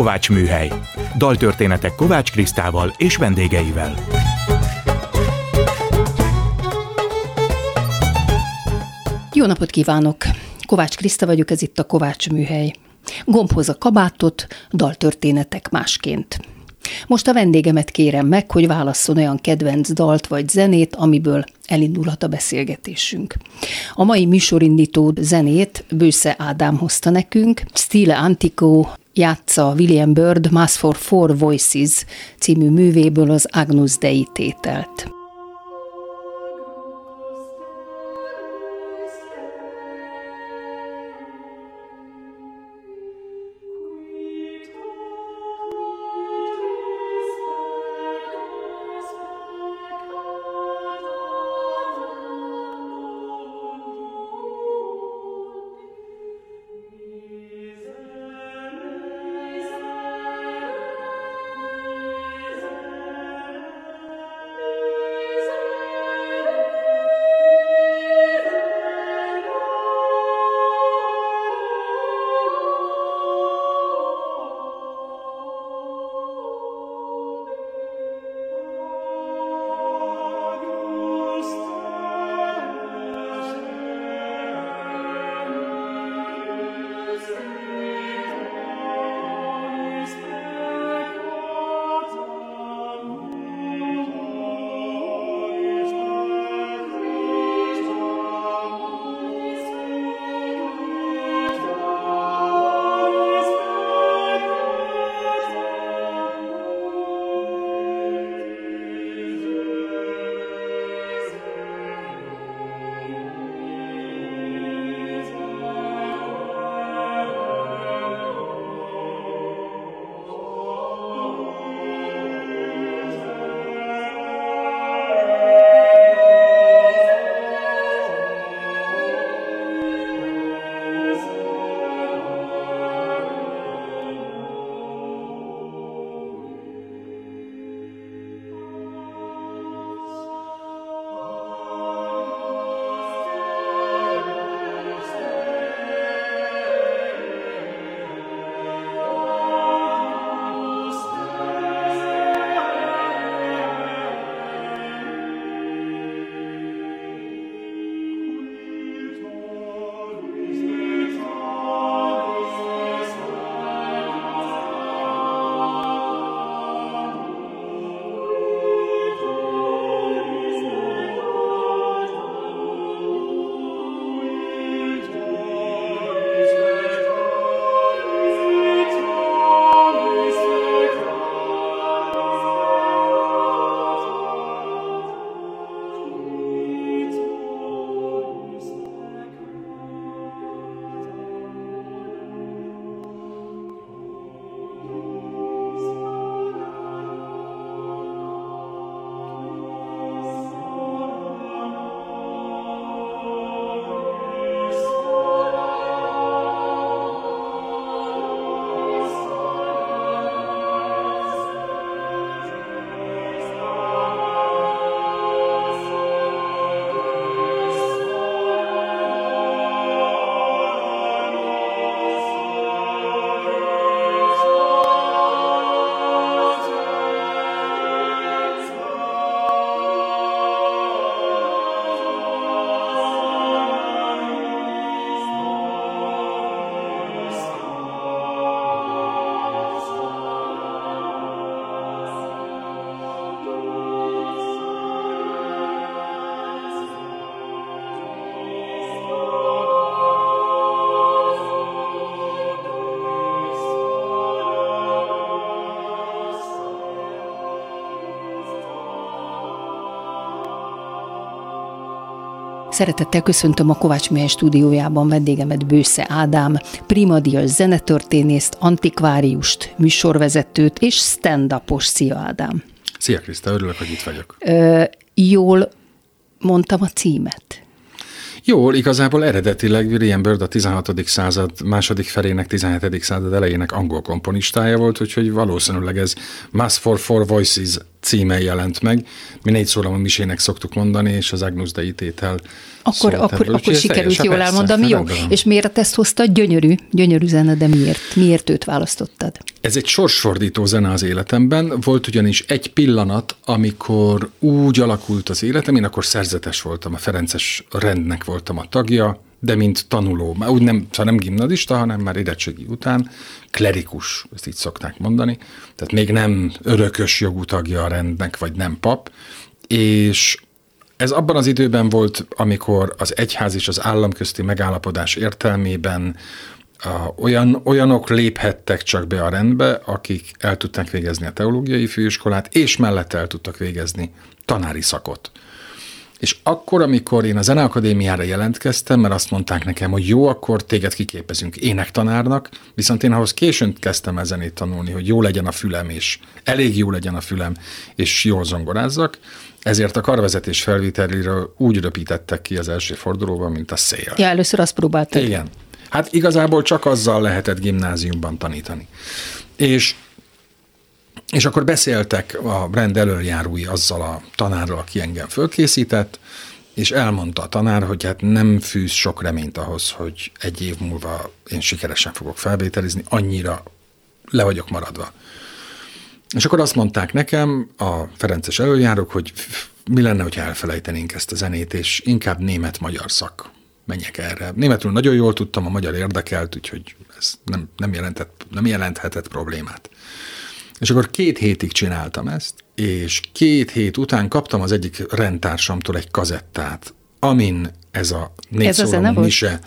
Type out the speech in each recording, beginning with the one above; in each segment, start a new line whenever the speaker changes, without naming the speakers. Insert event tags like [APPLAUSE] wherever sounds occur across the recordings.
Kovács Műhely. Daltörténetek Kovács Krisztával és vendégeivel.
Jó napot kívánok! Kovács Kriszta vagyok, ez itt a Kovács Műhely. Gombhoz a kabátot, daltörténetek másként. Most a vendégemet kérem meg, hogy válasszon olyan kedvenc dalt vagy zenét, amiből elindulhat a beszélgetésünk. A mai műsorindító zenét Bősze Ádám hozta nekünk, Stile Antico játsza William Bird Mass for Four Voices című művéből az Agnus Dei tételt. Szeretettel köszöntöm a Kovács Mihály stúdiójában vendégemet Bősze Ádám, primadias zenetörténészt, antikváriust, műsorvezetőt és stand-upos. Szia Ádám!
Szia Kriszta, örülök, hogy itt vagyok.
Ö, jól mondtam a címet?
Jól, igazából eredetileg William Bird a 16. század második felének, 17. század elejének angol komponistája volt, úgyhogy valószínűleg ez Mass for Four Voices címe jelent meg. Mi négy szólamú misének szoktuk mondani, és az Agnus Dei tétel
Akkor, akkor, akkor sikerült jól elmondani, jó. És miért ezt hoztad? Gyönyörű, gyönyörű zene, de miért? Miért őt választottad?
Ez egy sorsfordító zene az életemben. Volt ugyanis egy pillanat, amikor úgy alakult az életem, én akkor szerzetes voltam, a Ferences rendnek voltam a tagja, de mint tanuló, már úgy nem, szóval nem gimnazista, hanem már érettségi után, klerikus, ezt így szokták mondani, tehát még nem örökös jogú tagja a rendnek, vagy nem pap, és ez abban az időben volt, amikor az egyház és az állam közti megállapodás értelmében olyan, olyanok léphettek csak be a rendbe, akik el tudták végezni a teológiai főiskolát, és mellette el tudtak végezni tanári szakot. És akkor, amikor én a Zeneakadémiára jelentkeztem, mert azt mondták nekem, hogy jó, akkor téged kiképezünk énektanárnak, viszont én ahhoz későn kezdtem el zenét tanulni, hogy jó legyen a fülem, és elég jó legyen a fülem, és jól zongorázzak, ezért a karvezetés felvételéről úgy röpítettek ki az első fordulóban, mint a szél.
Ja, először azt próbáltad.
Igen. Hát igazából csak azzal lehetett gimnáziumban tanítani. És és akkor beszéltek a rend előjárói azzal a tanárral, aki engem fölkészített, és elmondta a tanár, hogy hát nem fűz sok reményt ahhoz, hogy egy év múlva én sikeresen fogok felvételizni, annyira le vagyok maradva. És akkor azt mondták nekem, a Ferences előjárók, hogy mi lenne, hogyha elfelejtenénk ezt a zenét, és inkább német-magyar szak menjek erre. Németül nagyon jól tudtam, a magyar érdekelt, úgyhogy ez nem, nem, jelentett, nem jelenthetett problémát. És akkor két hétig csináltam ezt, és két hét után kaptam az egyik rendtársamtól egy kazettát, amin ez a négy a mise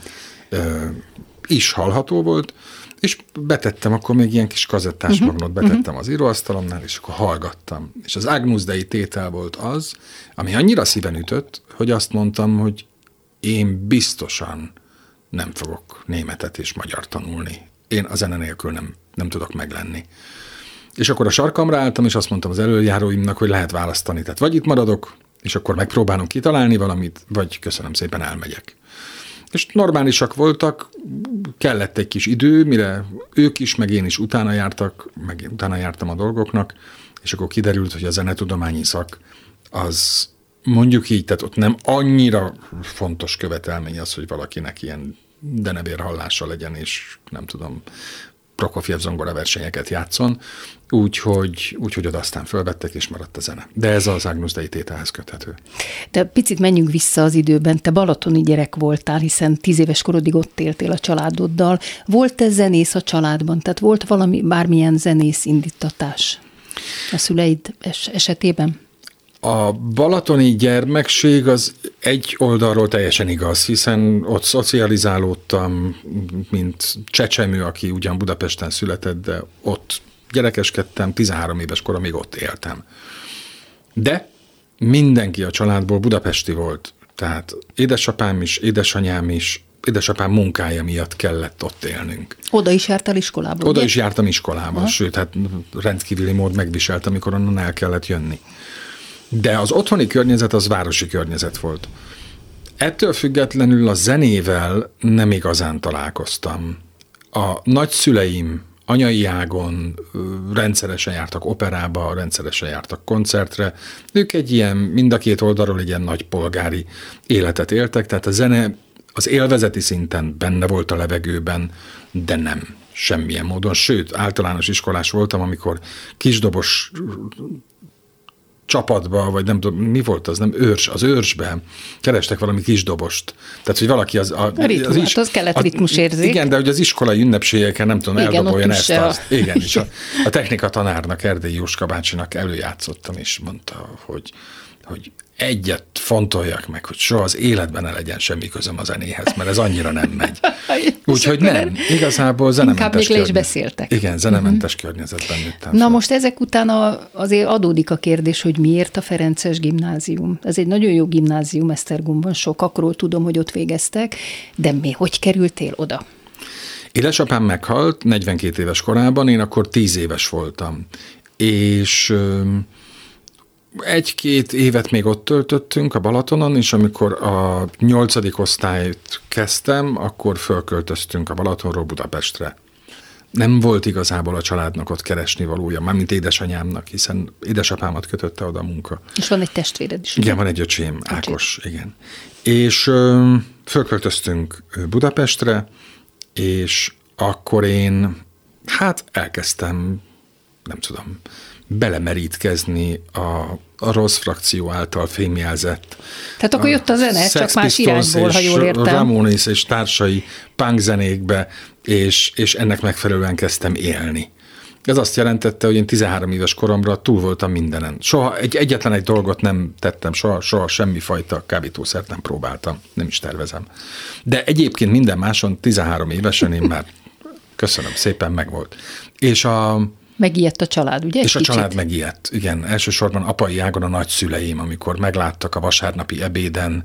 ö, is hallható volt, és betettem, akkor még ilyen kis kazettás uh-huh. magnót betettem uh-huh. az íróasztalomnál, és akkor hallgattam. És az Agnus Dei tétel volt az, ami annyira szíven ütött, hogy azt mondtam, hogy én biztosan nem fogok németet és magyar tanulni. Én a zene nélkül nem, nem tudok meglenni. És akkor a sarkamra álltam, és azt mondtam az előjáróimnak, hogy lehet választani. Tehát vagy itt maradok, és akkor megpróbálunk kitalálni valamit, vagy köszönöm szépen, elmegyek. És normálisak voltak, kellett egy kis idő, mire ők is, meg én is utána jártak, meg én utána jártam a dolgoknak, és akkor kiderült, hogy a zenetudományi szak az mondjuk így, tehát ott nem annyira fontos követelmény az, hogy valakinek ilyen denevér hallása legyen, és nem tudom, Prokofiev zongora versenyeket játszon, úgyhogy, úgyhogy oda aztán fölvettek, és maradt a zene. De ez az Agnus Dei tételhez köthető.
De picit menjünk vissza az időben. Te balatoni gyerek voltál, hiszen tíz éves korodig ott éltél a családoddal. volt ez zenész a családban? Tehát volt valami, bármilyen zenész indítatás a szüleid es- esetében?
A balatoni gyermekség az egy oldalról teljesen igaz, hiszen ott szocializálódtam, mint csecsemő, aki ugyan Budapesten született, de ott gyerekeskedtem, 13 éves koromig ott éltem. De mindenki a családból budapesti volt, tehát édesapám is, édesanyám is, édesapám munkája miatt kellett ott élnünk.
Oda is jártál iskolába?
Oda ugye? is jártam iskolába, Aha. sőt, hát rendkívüli mód megviselt, amikor onnan el kellett jönni. De az otthoni környezet az városi környezet volt. Ettől függetlenül a zenével nem igazán találkoztam. A nagyszüleim anyai ágon rendszeresen jártak operába, rendszeresen jártak koncertre. Ők egy ilyen, mind a két oldalról egy ilyen nagy polgári életet éltek, tehát a zene az élvezeti szinten benne volt a levegőben, de nem semmilyen módon. Sőt, általános iskolás voltam, amikor kisdobos csapatba, vagy nem tudom, mi volt az, nem őrs, az őrsbe kerestek valami kis dobost. Tehát, hogy valaki az... A,
a ritmus, az, is, hát az kellett ritmusérzék.
Igen, de hogy az iskolai ünnepségeken nem tudom, igen, eldoboljon ezt, a... azt. Igen, és a, a technika tanárnak, Erdélyi Jóska bácsinak előjátszottam, és mondta, hogy, hogy egyet fontoljak meg, hogy soha az életben ne legyen semmi közöm a zenéhez, mert ez annyira nem megy. [LAUGHS] Úgyhogy nem, igazából zenementes Inkább még
le beszéltek.
Igen, zenementes uh-huh. környezetben nőttem.
Na fel. most ezek után a, azért adódik a kérdés, hogy miért a Ferences gimnázium. Ez egy nagyon jó gimnázium Esztergomban, sokakról tudom, hogy ott végeztek, de mi, hogy kerültél oda?
Édesapám meghalt 42 éves korában, én akkor 10 éves voltam. És egy-két évet még ott töltöttünk a Balatonon, és amikor a nyolcadik osztályt kezdtem, akkor fölköltöztünk a Balatonról Budapestre. nem volt igazából a családnak ott keresni valója, mármint édesanyámnak, hiszen édesapámat kötötte oda a munka.
És van egy testvéred is.
Igen, van egy öcsém, Ákos, igen. És ö, fölköltöztünk Budapestre, és akkor én, hát elkezdtem, nem tudom, belemerítkezni a, a rossz frakció által fémjelzett.
Tehát akkor jött a zene, csak más irányból, ha jól értem.
Ramones és társai punk zenékbe, és, és ennek megfelelően kezdtem élni. Ez azt jelentette, hogy én 13 éves koromra túl voltam mindenen. Soha egy, egyetlen egy dolgot nem tettem, soha, soha semmifajta kábítószert nem próbáltam, nem is tervezem. De egyébként minden máson 13 évesen én már köszönöm szépen, megvolt. És a,
Megijedt a család, ugye?
És a kicsit? család megijedt, igen. Elsősorban apai ágon a nagyszüleim, amikor megláttak a vasárnapi ebéden,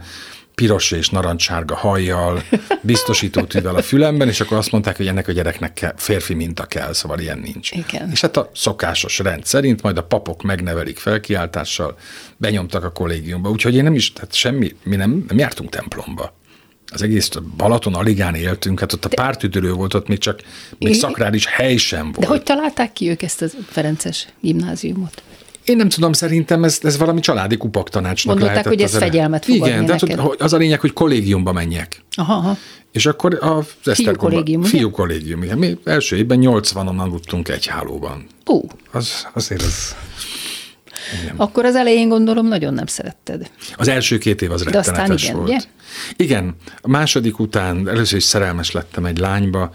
piros és narancsárga hajjal, [LAUGHS] biztosítótűvel a fülemben, és akkor azt mondták, hogy ennek a gyereknek kell, férfi minta kell, szóval ilyen nincs.
Igen.
És hát a szokásos rend szerint majd a papok megnevelik felkiáltással, benyomtak a kollégiumba, úgyhogy én nem is, tehát semmi, mi nem, nem jártunk templomba. Az egész Balaton aligán éltünk, hát ott a pártüdülő volt, ott még csak még szakrális hely sem volt.
De hogy találták ki ők ezt a Ferences gimnáziumot?
Én nem tudom, szerintem ez, ez valami családi kupaktanácsnak
Mondották, hogy ez fegyelmet fogadni
Igen, de az a lényeg, hogy kollégiumba menjek.
Aha, aha.
És akkor a
Fiú kollégium?
Fiú kollégium, igen. Mi első évben 80-on aludtunk egy hálóban.
Ú,
Az, azért az... Igen.
akkor az elején gondolom nagyon nem szeretted.
Az első két év az
De aztán
rettenetes
igen,
volt.
ugye?
Igen, a második után először is szerelmes lettem egy lányba,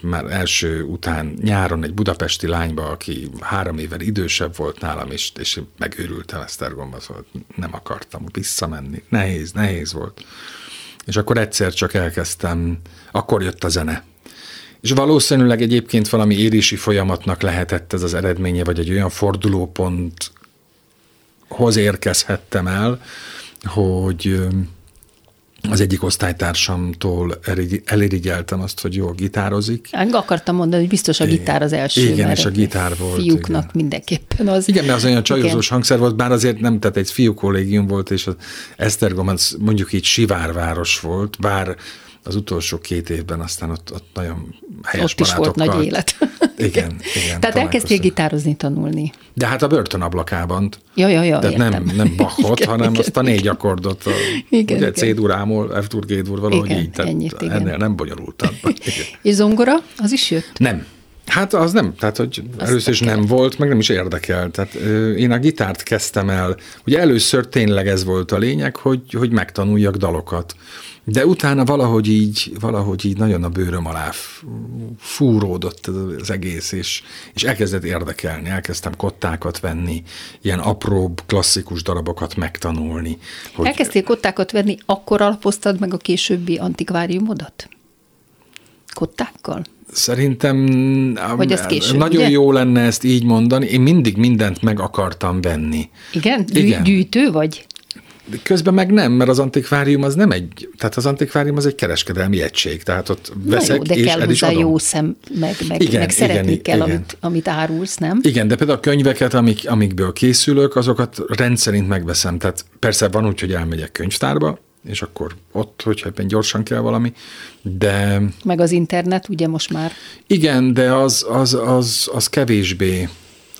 már első után nyáron egy budapesti lányba, aki három évvel idősebb volt nálam, és, és én megőrültem Esztergomba, szóval nem akartam visszamenni. Nehéz, nehéz volt. És akkor egyszer csak elkezdtem, akkor jött a zene. És valószínűleg egyébként valami érési folyamatnak lehetett ez az eredménye, vagy egy olyan fordulóponthoz érkezhettem el, hogy az egyik osztálytársamtól eliri- elirigyeltem azt, hogy jól gitározik.
Hát Akartam mondani, hogy biztos a gitár az első.
Igen, és a gitár volt,
Fiúknak
igen.
mindenképpen az.
Igen, mert az olyan csajozós
Igen.
hangszer volt, bár azért nem, tehát egy fiú kollégium volt, és az Esztergom az mondjuk így sivárváros volt, bár az utolsó két évben aztán ott, ott nagyon helyes
Ott is volt nagy élet. [LAUGHS]
Igen, igen.
Tehát elkezdtél gitározni, tanulni.
De hát a börtön ablakában.
Ja, ja, ja,
Tehát
értem.
nem, nem Bachot, [LAUGHS]
Igen,
hanem
igen,
azt a négy akkordot, a,
Igen,
ugye
igen.
C-dur, ámol, F-dur, G-dur, valahogy
Igen,
így. Tehát
ennyit, igen.
ennél nem bonyolultabb. [LAUGHS]
És zongora, az is jött?
Nem. Hát az nem, tehát hogy
Azt
először is nem volt, meg nem is érdekel. Tehát ö, én a gitárt kezdtem el, ugye először tényleg ez volt a lényeg, hogy, hogy megtanuljak dalokat. De utána valahogy így, valahogy így nagyon a bőröm alá fúródott az egész, és, és elkezdett érdekelni, elkezdtem kottákat venni, ilyen apróbb, klasszikus darabokat megtanulni. Hogy
Elkezdtél kottákat venni, akkor alapoztad meg a későbbi antikváriumodat? Kottákkal?
Szerintem
Vagy az később,
nagyon
ugye?
jó lenne ezt így mondani. Én mindig mindent meg akartam venni.
Igen? Gyű-
Igen.
Gyűjtő vagy?
De közben meg nem, mert az antikvárium az nem egy, tehát az antikvárium az egy kereskedelmi egység, tehát ott
Na
veszek
jó, de
és
kell
el is adom.
jó szem, meg, meg,
Igen,
meg szeretni
igen,
kell,
igen.
Amit, amit árulsz, nem?
Igen, de például a könyveket, amik, amikből készülök, azokat rendszerint megveszem. Tehát persze van úgy, hogy elmegyek könyvtárba, és akkor ott, hogyha éppen gyorsan kell valami, de
Meg az internet, ugye most már
igen, de az, az, az, az kevésbé,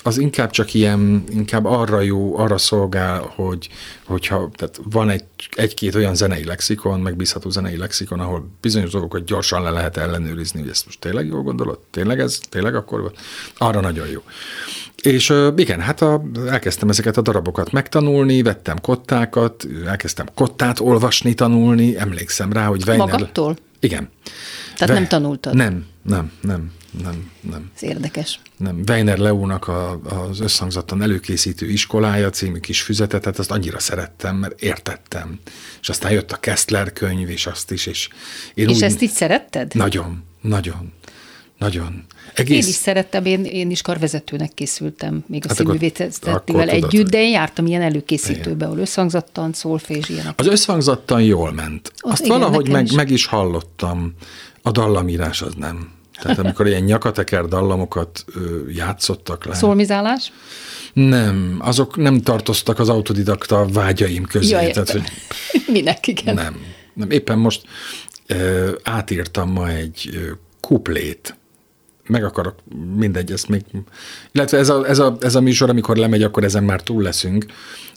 az inkább csak ilyen, inkább arra jó, arra szolgál, hogy, hogyha tehát van egy, egy-két olyan zenei lexikon, megbízható zenei lexikon, ahol bizonyos dolgokat gyorsan le lehet ellenőrizni, hogy ezt most tényleg jól gondolod, tényleg ez, tényleg akkor volt, arra nagyon jó. És igen, hát a, elkezdtem ezeket a darabokat megtanulni, vettem kottákat, elkezdtem kottát olvasni, tanulni, emlékszem rá, hogy Weiner...
Magadtól?
Igen.
Tehát nem tanultad?
Nem, nem, nem, nem, nem.
Ez érdekes.
Nem, Weiner Leónak a, az összhangzattan előkészítő iskolája című kis füzetet, tehát azt annyira szerettem, mert értettem. És aztán jött a Kessler könyv, és azt is, és én
És
úgy,
ezt így szeretted?
Nagyon, nagyon, nagyon.
Én
Egész,
is szerettem, én, én is karvezetőnek készültem, még a
Hát tudod,
együtt, de én jártam ilyen előkészítőbe, ahol összhangzattan, szólfés, ilyenek.
az összhangzattan jól ment.
Az
Azt
igen,
valahogy meg,
is.
meg is hallottam. A dallamírás az nem. Tehát amikor ilyen nyakateker dallamokat ö, játszottak le.
Szolmizálás?
Nem, azok nem tartoztak az autodidakta vágyaim közé.
Ja,
tehát, hogy [LAUGHS]
Minek, igen.
nem, nem. Éppen most ö, átírtam ma egy ö, kuplét meg akarok, mindegy, ezt még, illetve ez a, ez, a, ez a műsor, amikor lemegy, akkor ezen már túl leszünk.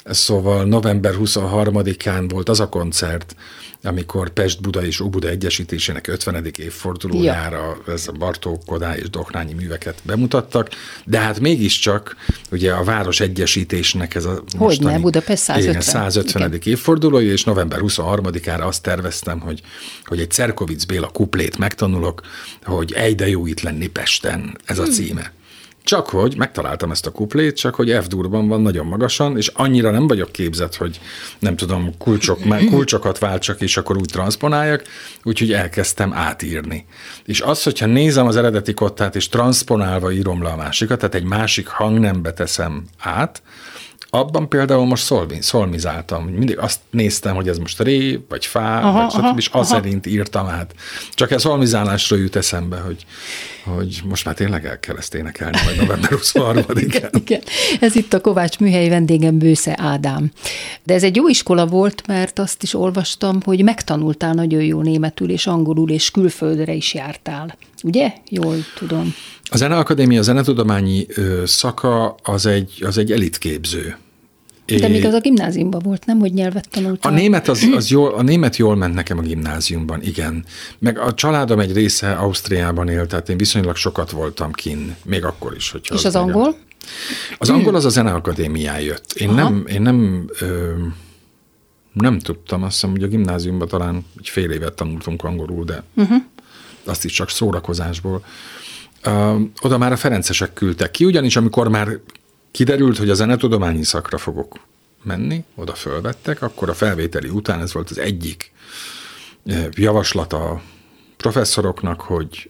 Szóval november 23-án volt az a koncert, amikor Pest-Buda és Óbuda egyesítésének 50. évfordulójára ja. ez a Bartók, Kodály és Doknányi műveket bemutattak, de hát mégiscsak ugye a város egyesítésnek ez a
mostani, ne, Budapest 150.
Igen, 150. Igen. évfordulója, és november 23-ára azt terveztem, hogy, hogy egy Cerkovic Béla kuplét megtanulok, hogy egy de jó itt lenni Pesten, ez a hmm. címe. Csak hogy megtaláltam ezt a kuplét, csak hogy F-durban van nagyon magasan, és annyira nem vagyok képzett, hogy nem tudom, kulcsok, [CLEARS THROAT] kulcsokat váltsak, és akkor úgy transponáljak, úgyhogy elkezdtem átírni. És az, hogyha nézem az eredeti kottát, és transponálva írom le a másikat, tehát egy másik hangnembe teszem át, abban például most szolmi, szolmizáltam, mindig azt néztem, hogy ez most ré, vagy fá, aha, vagy stb., és az szerint írtam át. Csak ez szolmizálásról jut eszembe, hogy, hogy most már tényleg el kell ezt énekelni, majd november [LAUGHS] 23-án.
igen, igen. Ez itt a Kovács műhely vendégem Bősze Ádám. De ez egy jó iskola volt, mert azt is olvastam, hogy megtanultál nagyon jó németül és angolul, és külföldre is jártál. Ugye? Jól tudom.
A Zeneakadémia zenetudományi szaka az egy, az egy elitképző.
De még az a gimnáziumban volt, nem, hogy nyelvet tanultál?
A német, az, az jól, a német jól ment nekem a gimnáziumban, igen. Meg a családom egy része Ausztriában élt, tehát én viszonylag sokat voltam kin, még akkor is. Hogyha
És az, az angol?
Az angol az a Zeneakadémián jött. Én Aha. nem, én nem, ö, nem tudtam, azt hiszem, hogy a gimnáziumban talán egy fél évet tanultunk angolul, de uh-huh. Azt is csak szórakozásból. Oda már a ferencesek küldtek ki, ugyanis amikor már kiderült, hogy a zenetudományi szakra fogok menni, oda fölvettek, akkor a felvételi után ez volt az egyik javaslat a professzoroknak, hogy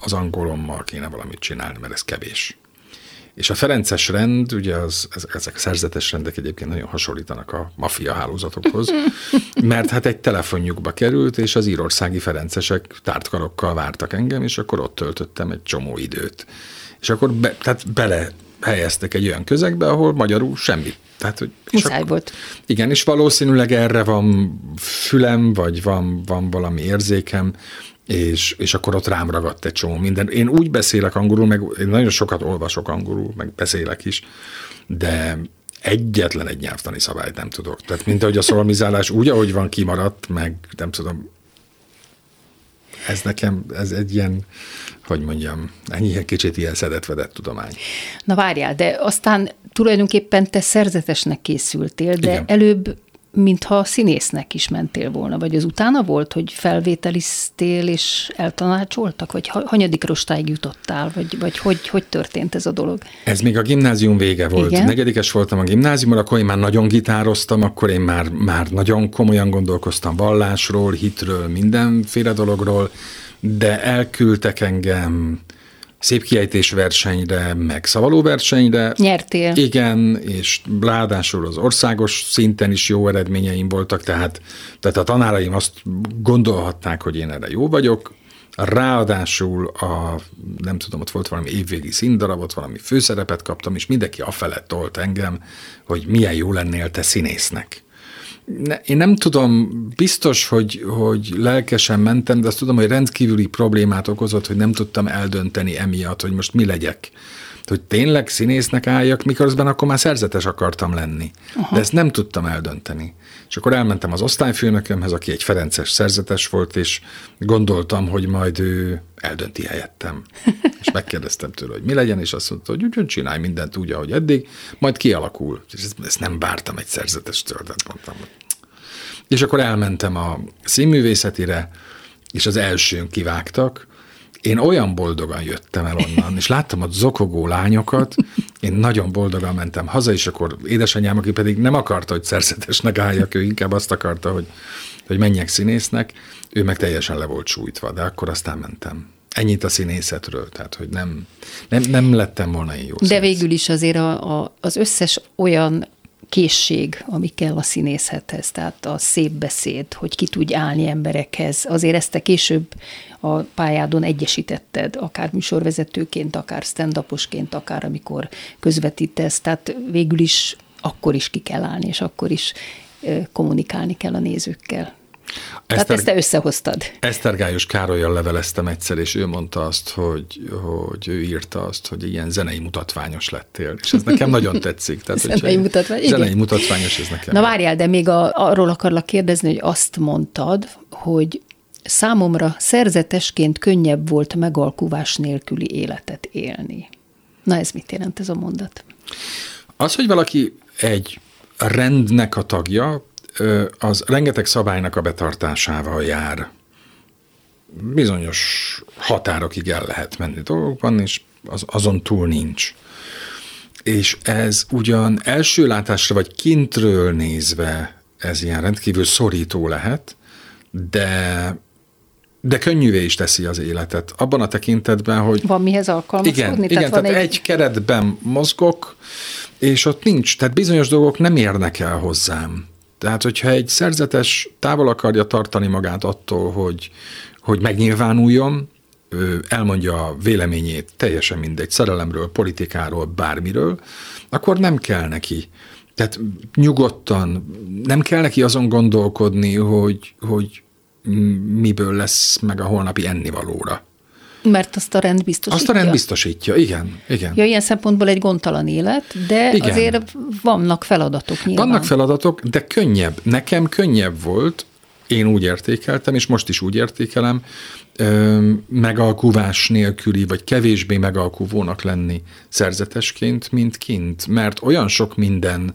az angolommal kéne valamit csinálni, mert ez kevés. És a Ferences rend, ugye az, ezek a szerzetes rendek egyébként nagyon hasonlítanak a maffia hálózatokhoz, [LAUGHS] mert hát egy telefonjukba került, és az írországi Ferencesek tártkarokkal vártak engem, és akkor ott töltöttem egy csomó időt. És akkor be, tehát bele helyeztek egy olyan közegbe, ahol magyarul semmi. Tehát, hogy,
Muszáj akkor, volt.
Igen, és valószínűleg erre van fülem, vagy van, van valami érzékem, és, és akkor ott rám ragadt egy csomó minden. Én úgy beszélek angolul, meg én nagyon sokat olvasok angolul, meg beszélek is, de egyetlen egy nyelvtani szabályt nem tudok. Tehát mint ahogy a szolmizálás úgy, ahogy van, kimaradt, meg nem tudom, ez nekem, ez egy ilyen, hogy mondjam, ennyi kicsit ilyen szedett-vedett tudomány.
Na várjál, de aztán tulajdonképpen te szerzetesnek készültél, de Igen. előbb mintha színésznek is mentél volna, vagy az utána volt, hogy felvételiztél és eltanácsoltak, vagy hanyadik rostáig jutottál, vagy, vagy hogy, hogy történt ez a dolog?
Ez még a gimnázium vége volt. Igen? Negyedikes voltam a gimnáziumban, akkor én már nagyon gitároztam, akkor én már, már nagyon komolyan gondolkoztam vallásról, hitről, mindenféle dologról, de elküldtek engem szép kiejtés versenyre, meg szavaló versenyre.
Nyertél.
Igen, és ráadásul az országos szinten is jó eredményeim voltak, tehát, tehát a tanáraim azt gondolhatták, hogy én erre jó vagyok, Ráadásul a, nem tudom, ott volt valami évvégi színdarabot, valami főszerepet kaptam, és mindenki afelett tolt engem, hogy milyen jó lennél te színésznek ne, én nem tudom, biztos, hogy, hogy lelkesen mentem, de azt tudom, hogy rendkívüli problémát okozott, hogy nem tudtam eldönteni emiatt, hogy most mi legyek. Hogy tényleg színésznek álljak, miközben akkor már szerzetes akartam lenni. Aha. De ezt nem tudtam eldönteni. És akkor elmentem az osztályfőnökömhez, aki egy Ferences szerzetes volt, és gondoltam, hogy majd ő eldönti helyettem. [LAUGHS] És megkérdeztem tőle, hogy mi legyen, és azt mondta, hogy úgy csinálj mindent úgy, ahogy eddig, majd kialakul. És ezt, nem vártam egy szerzetestől, tehát mondtam, hogy és akkor elmentem a színművészetire, és az elsőn kivágtak, én olyan boldogan jöttem el onnan, és láttam a zokogó lányokat, én nagyon boldogan mentem haza, és akkor édesanyám, aki pedig nem akarta, hogy szerzetesnek álljak, ő inkább azt akarta, hogy, hogy menjek színésznek, ő meg teljesen le volt sújtva, de akkor aztán mentem. Ennyit a színészetről, tehát hogy nem, nem, nem lettem volna én jó
De színész. végül is azért a, a, az összes olyan készség, ami kell a színészethez, tehát a szép beszéd, hogy ki tudj állni emberekhez. Azért ezt te később a pályádon egyesítetted, akár műsorvezetőként, akár stand akár amikor közvetítesz, tehát végül is akkor is ki kell állni, és akkor is kommunikálni kell a nézőkkel. Tehát ezt te összehoztad.
Esztergályos Károlyjal leveleztem egyszer, és ő mondta azt, hogy, hogy ő írta azt, hogy ilyen zenei mutatványos lettél. És ez nekem nagyon tetszik.
Tehát, [LAUGHS] zenei mutatvány, igen.
Zenei mutatványos ez nekem.
Na várjál, de még a, arról akarlak kérdezni, hogy azt mondtad, hogy számomra szerzetesként könnyebb volt megalkuvás nélküli életet élni. Na ez mit jelent ez a mondat?
Az, hogy valaki egy rendnek a tagja, az rengeteg szabálynak a betartásával jár. Bizonyos határokig el lehet menni dolgokban, és az, azon túl nincs. És ez ugyan első látásra vagy kintről nézve ez ilyen rendkívül szorító lehet, de de könnyűvé is teszi az életet. Abban a tekintetben, hogy...
Van mihez alkalmazkodni?
Igen,
tehát,
igen,
van
tehát egy... egy keretben mozgok, és ott nincs, tehát bizonyos dolgok nem érnek el hozzám. Tehát, hogyha egy szerzetes távol akarja tartani magát attól, hogy, hogy megnyilvánuljon, elmondja a véleményét, teljesen mindegy, szerelemről, politikáról, bármiről, akkor nem kell neki. Tehát nyugodtan, nem kell neki azon gondolkodni, hogy, hogy miből lesz meg a holnapi ennivalóra.
Mert azt a rend biztosítja?
Azt a rend biztosítja, igen. igen.
Ja, ilyen szempontból egy gondtalan élet, de igen. azért vannak feladatok nyilván.
Vannak feladatok, de könnyebb. Nekem könnyebb volt, én úgy értékeltem, és most is úgy értékelem, megalkuvás nélküli, vagy kevésbé megalkuvónak lenni szerzetesként, mint kint. Mert olyan sok minden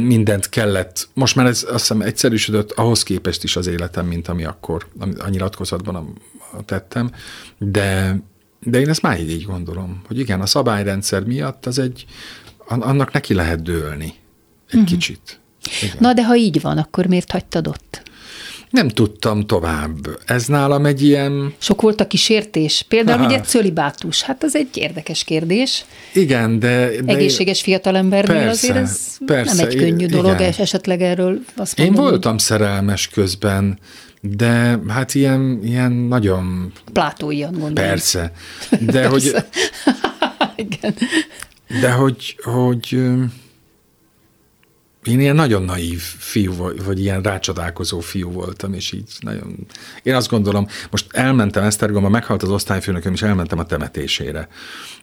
mindent kellett, most már ez azt hiszem egyszerűsödött ahhoz képest is az életem, mint ami akkor a nyilatkozatban tettem, de, de én ezt máig így gondolom, hogy igen, a szabályrendszer miatt az egy, annak neki lehet dőlni egy uh-huh. kicsit.
Igen. Na de ha így van, akkor miért hagytad ott?
Nem tudtam tovább. Ez nálam egy ilyen...
Sok volt a kísértés. Például Aha. ugye cölibátus. Hát az egy érdekes kérdés.
Igen, de... de
Egészséges fiatalembernél persze, azért ez persze, nem egy könnyű dolog, igen. esetleg erről azt
mondom. Én voltam szerelmes közben, de hát ilyen, ilyen nagyon...
Plátóian gondolom.
Persze. [LAUGHS] De persze. hogy... [LAUGHS] igen. De hogy, hogy én ilyen nagyon naív fiú, vagy, ilyen rácsodálkozó fiú voltam, és így nagyon... Én azt gondolom, most elmentem Esztergomba, meghalt az osztályfőnököm, és elmentem a temetésére.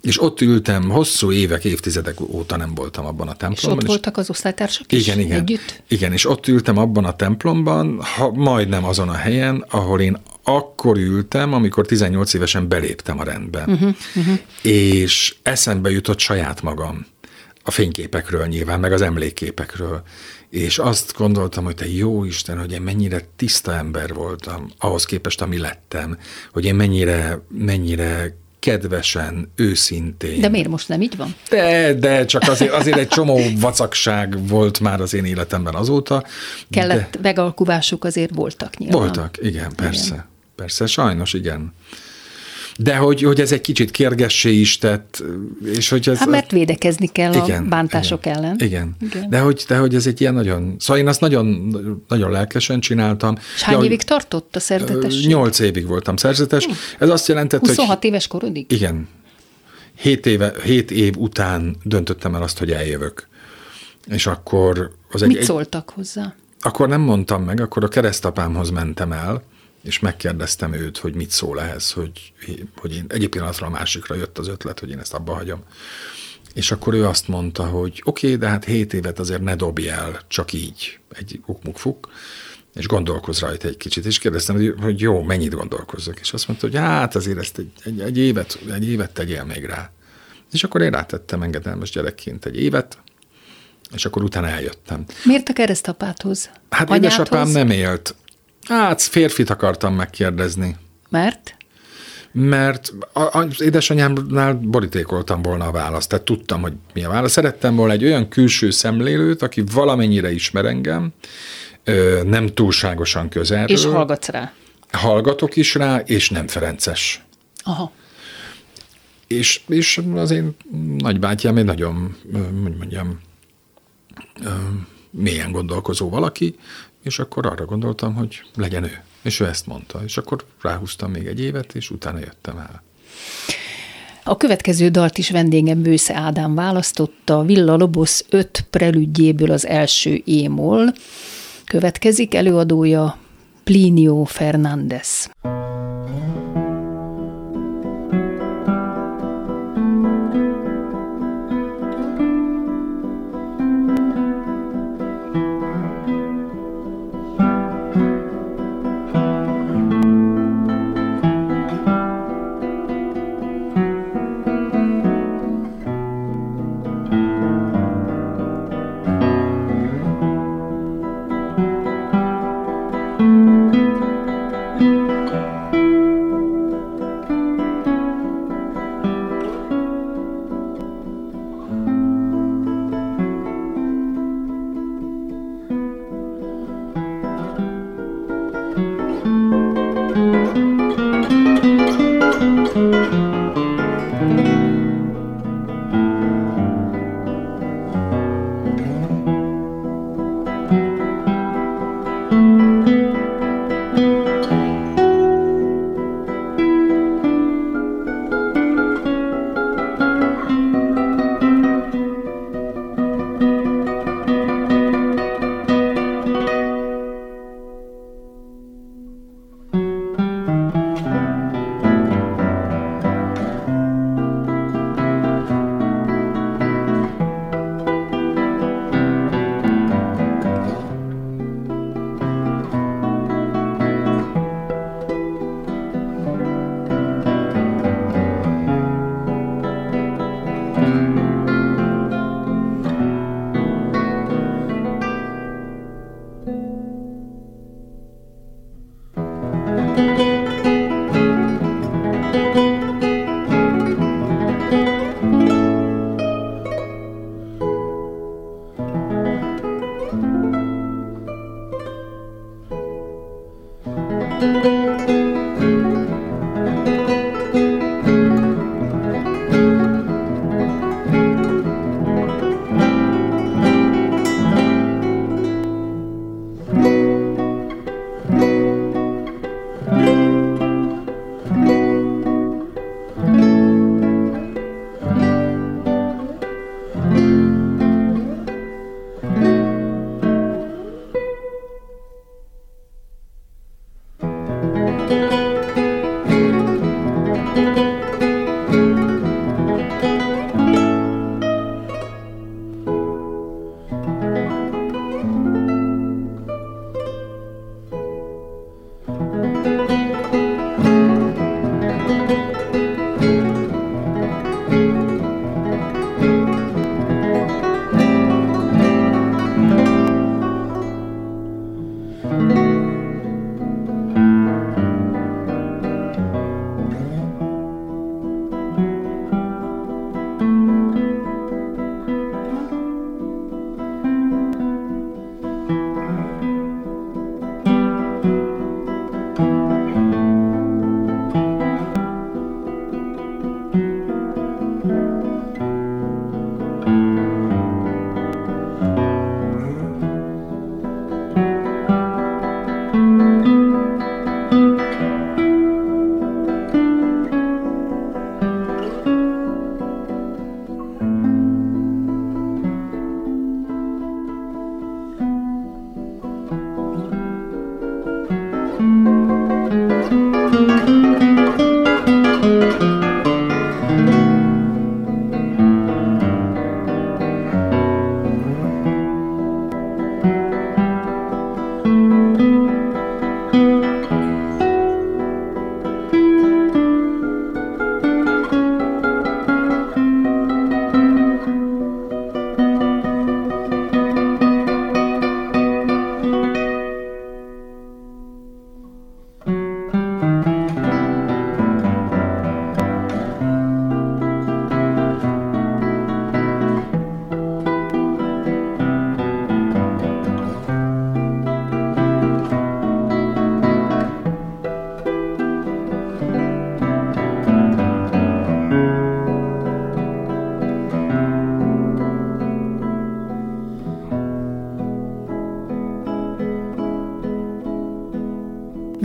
És ott ültem, hosszú évek, évtizedek óta nem voltam abban a templomban.
És ott voltak az osztálytársak is
igen, igen,
együtt?
Igen, és ott ültem abban a templomban, ha, majdnem azon a helyen, ahol én akkor ültem, amikor 18 évesen beléptem a rendbe. Uh-huh, uh-huh. És eszembe jutott saját magam a fényképekről nyilván, meg az emlékképekről. És azt gondoltam, hogy te jó Isten, hogy én mennyire tiszta ember voltam, ahhoz képest, ami lettem, hogy én mennyire, mennyire kedvesen, őszintén.
De miért most nem így van?
De, de csak azért, azért egy csomó vacakság volt már az én életemben azóta.
Kellett de... megalkuvások azért voltak nyilván.
Voltak, igen, persze. Igen. Persze, sajnos igen. De hogy, hogy ez egy kicsit kérgessé is tett, és hogy ez...
Hát mert védekezni kell igen, a bántások
igen,
ellen.
Igen, igen. De, hogy, de hogy ez egy ilyen nagyon... Szóval én azt nagyon, nagyon lelkesen csináltam.
És hány ja, évig tartott a szerzetes?
Nyolc évig voltam szerzetes. Hm. Ez azt jelentett,
26 hogy... éves korodig?
Igen. Hét, éve, hét év után döntöttem el azt, hogy eljövök. És akkor...
Az Mit egy, szóltak hozzá?
Akkor nem mondtam meg, akkor a keresztapámhoz mentem el, és megkérdeztem őt, hogy mit szól ehhez, hogy, hogy én egyik pillanatra a másikra jött az ötlet, hogy én ezt abba hagyom. És akkor ő azt mondta, hogy oké, okay, de hát hét évet azért ne dobj el, csak így, egy ukmukfuk, és gondolkoz rajta egy kicsit, és kérdeztem, hogy, hogy jó, mennyit gondolkozzak, és azt mondta, hogy hát azért ezt egy, egy, egy, évet, egy évet tegyél még rá. És akkor én rátettem engedelmes gyerekként egy évet, és akkor utána eljöttem.
Miért a keresztapádhoz?
Hát Anyádhoz? édesapám nem élt. Hát férfit akartam megkérdezni.
Mert?
Mert az édesanyámnál borítékoltam volna a választ, tehát tudtam, hogy mi a válasz. Szerettem volna egy olyan külső szemlélőt, aki valamennyire ismer engem, nem túlságosan közelről.
És hallgatsz rá.
Hallgatok is rá, és nem Ferences.
Aha.
És, és az én nagybátyám egy nagyon, hogy mondjam, mélyen gondolkozó valaki, és akkor arra gondoltam, hogy legyen ő. És ő ezt mondta. És akkor ráhúztam még egy évet, és utána jöttem el.
A következő dalt is vendégem Bősze Ádám választotta, Villa Lobosz öt prelüdjéből az első émol. Következik előadója Plinio Fernández.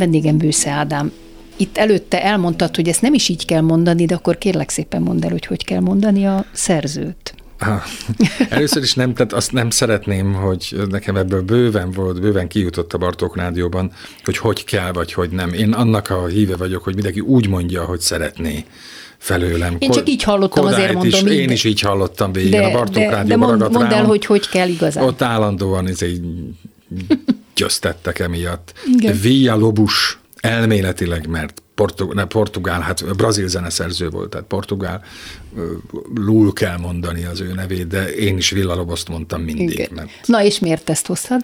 Vendégem Bősze Ádám. Itt előtte elmondtad, hogy ezt nem is így kell mondani, de akkor kérlek szépen mondd el, hogy hogy kell mondani a szerzőt.
Először is nem, tehát azt nem szeretném, hogy nekem ebből bőven volt, bőven kijutott a Bartók Rádióban, hogy hogy kell, vagy hogy nem. Én annak a híve vagyok, hogy mindenki úgy mondja, hogy szeretné felőlem.
Én csak így hallottam,
Kodályt
azért mondom.
Is,
így,
én is így hallottam végig,
de,
a Bartók
de, de
Rádióban
mond,
ragadt
mondd el, hogy hogy kell igazán.
Ott állandóan ez egy [LAUGHS] győztettek emiatt.
Igen.
Villa Lobus elméletileg, mert portug, ne, portugál, hát brazil zeneszerző volt, tehát portugál, lul kell mondani az ő nevét, de én is Villa Loboszt mondtam mindig.
Igen.
Mert
Na és miért ezt hoztad?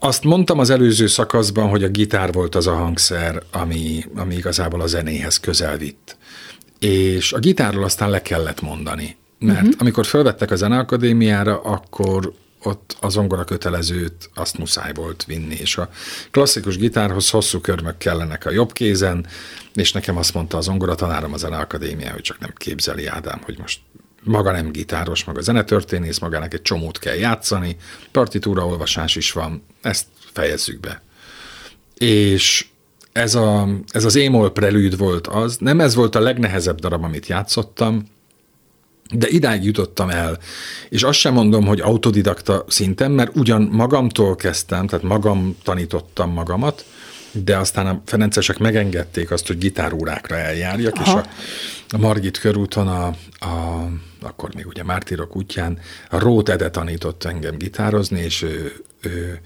azt mondtam az előző szakaszban, hogy a gitár volt az a hangszer, ami, ami igazából a zenéhez közel vitt. És a gitárról aztán le kellett mondani. Mert uh-huh. amikor felvettek a Zeneakadémiára, akkor ott az zongora kötelezőt azt muszáj volt vinni, és a klasszikus gitárhoz hosszú körmök kellenek a jobb kézen, és nekem azt mondta az zongora tanárom a Zeneakadémia, hogy csak nem képzeli Ádám, hogy most maga nem gitáros, maga zenetörténész, magának egy csomót kell játszani, partitúra olvasás is van, ezt fejezzük be. És ez, a, ez az émol prelűd volt az, nem ez volt a legnehezebb darab, amit játszottam, de idáig jutottam el, és azt sem mondom, hogy autodidakta szinten, mert ugyan magamtól kezdtem, tehát magam tanítottam magamat, de aztán a Ferencesek megengedték azt, hogy gitárórákra eljárjak, Aha. és a, a Margit körúton, a, a, akkor még ugye Mártírok útján, a Rót Ede tanított engem gitározni, és ő, ő,